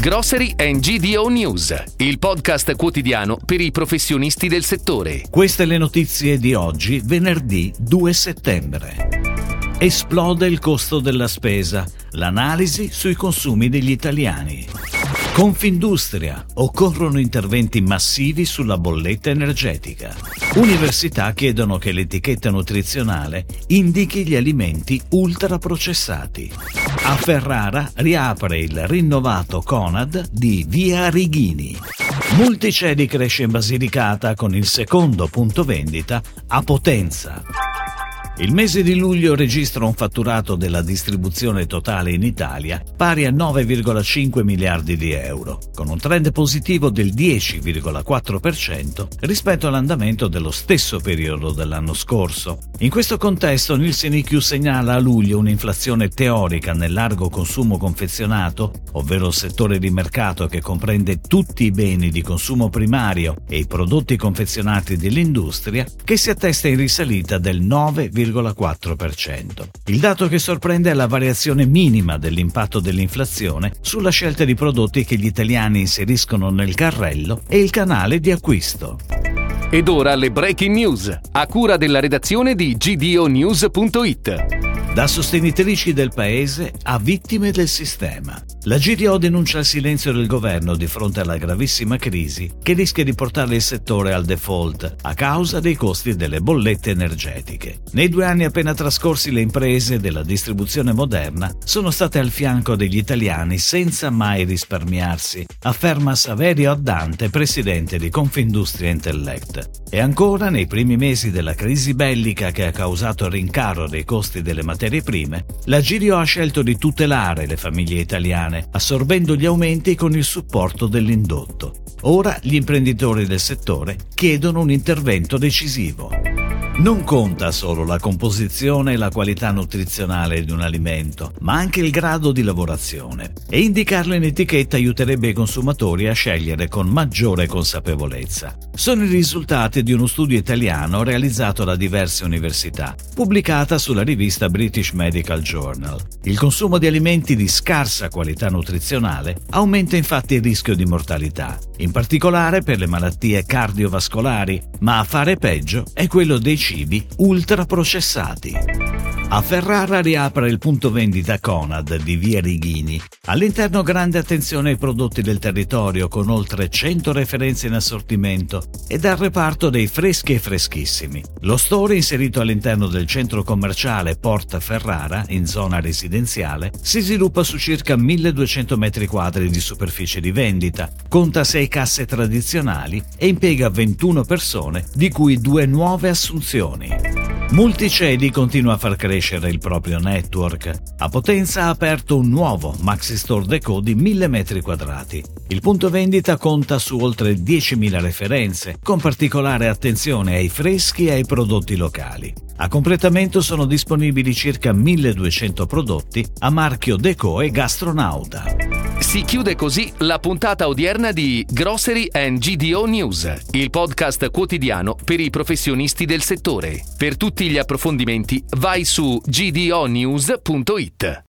Grocery and GDO News, il podcast quotidiano per i professionisti del settore. Queste le notizie di oggi, venerdì 2 settembre. Esplode il costo della spesa, l'analisi sui consumi degli italiani. Confindustria. Occorrono interventi massivi sulla bolletta energetica. Università chiedono che l'etichetta nutrizionale indichi gli alimenti ultraprocessati. A Ferrara riapre il rinnovato Conad di Via Righini. Multicedi cresce in Basilicata con il secondo punto vendita a Potenza. Il mese di luglio registra un fatturato della distribuzione totale in Italia pari a 9,5 miliardi di euro, con un trend positivo del 10,4% rispetto all'andamento dello stesso periodo dell'anno scorso. In questo contesto Nielsen IQ segnala a luglio un'inflazione teorica nel largo consumo confezionato, ovvero il settore di mercato che comprende tutti i beni di consumo primario e i prodotti confezionati dell'industria, che si attesta in risalita del 9,4%. 2,4%. Il dato che sorprende è la variazione minima dell'impatto dell'inflazione sulla scelta di prodotti che gli italiani inseriscono nel carrello e il canale di acquisto. Ed ora le breaking news, a cura della redazione di gdonews.it. Da sostenitrici del paese a vittime del sistema. La GDO denuncia il silenzio del governo di fronte alla gravissima crisi che rischia di portare il settore al default a causa dei costi delle bollette energetiche. Nei due anni appena trascorsi le imprese della distribuzione moderna sono state al fianco degli italiani senza mai risparmiarsi, afferma Saverio Addante, presidente di Confindustria Intellect. E ancora, nei primi mesi della crisi bellica che ha causato il rincaro dei costi delle materie prime, la GDO ha scelto di tutelare le famiglie italiane assorbendo gli aumenti con il supporto dell'indotto. Ora gli imprenditori del settore chiedono un intervento decisivo. Non conta solo la composizione e la qualità nutrizionale di un alimento, ma anche il grado di lavorazione. E indicarlo in etichetta aiuterebbe i consumatori a scegliere con maggiore consapevolezza. Sono i risultati di uno studio italiano realizzato da diverse università, pubblicata sulla rivista British Medical Journal. Il consumo di alimenti di scarsa qualità nutrizionale aumenta infatti il rischio di mortalità, in particolare per le malattie cardiovascolari, ma a fare peggio è quello dei cibi ultraprocessati. A Ferrara riapre il punto vendita Conad di Via Righini. All'interno grande attenzione ai prodotti del territorio con oltre 100 referenze in assortimento e dal reparto dei freschi e freschissimi. Lo store inserito all'interno del centro commerciale Porta Ferrara, in zona residenziale, si sviluppa su circa 1200 metri quadri di superficie di vendita, conta 6 casse tradizionali e impiega 21 persone, di cui due nuove assunzioni. Multicedi continua a far crescere il proprio network. A Potenza ha aperto un nuovo Maxi Store Deco di 1000 m2. Il punto vendita conta su oltre 10.000 referenze, con particolare attenzione ai freschi e ai prodotti locali. A completamento sono disponibili circa 1200 prodotti a marchio Deco e Gastronauta. Si chiude così la puntata odierna di Grocery and GDO News, il podcast quotidiano per i professionisti del settore. Per tutti gli approfondimenti vai su gdonews.it.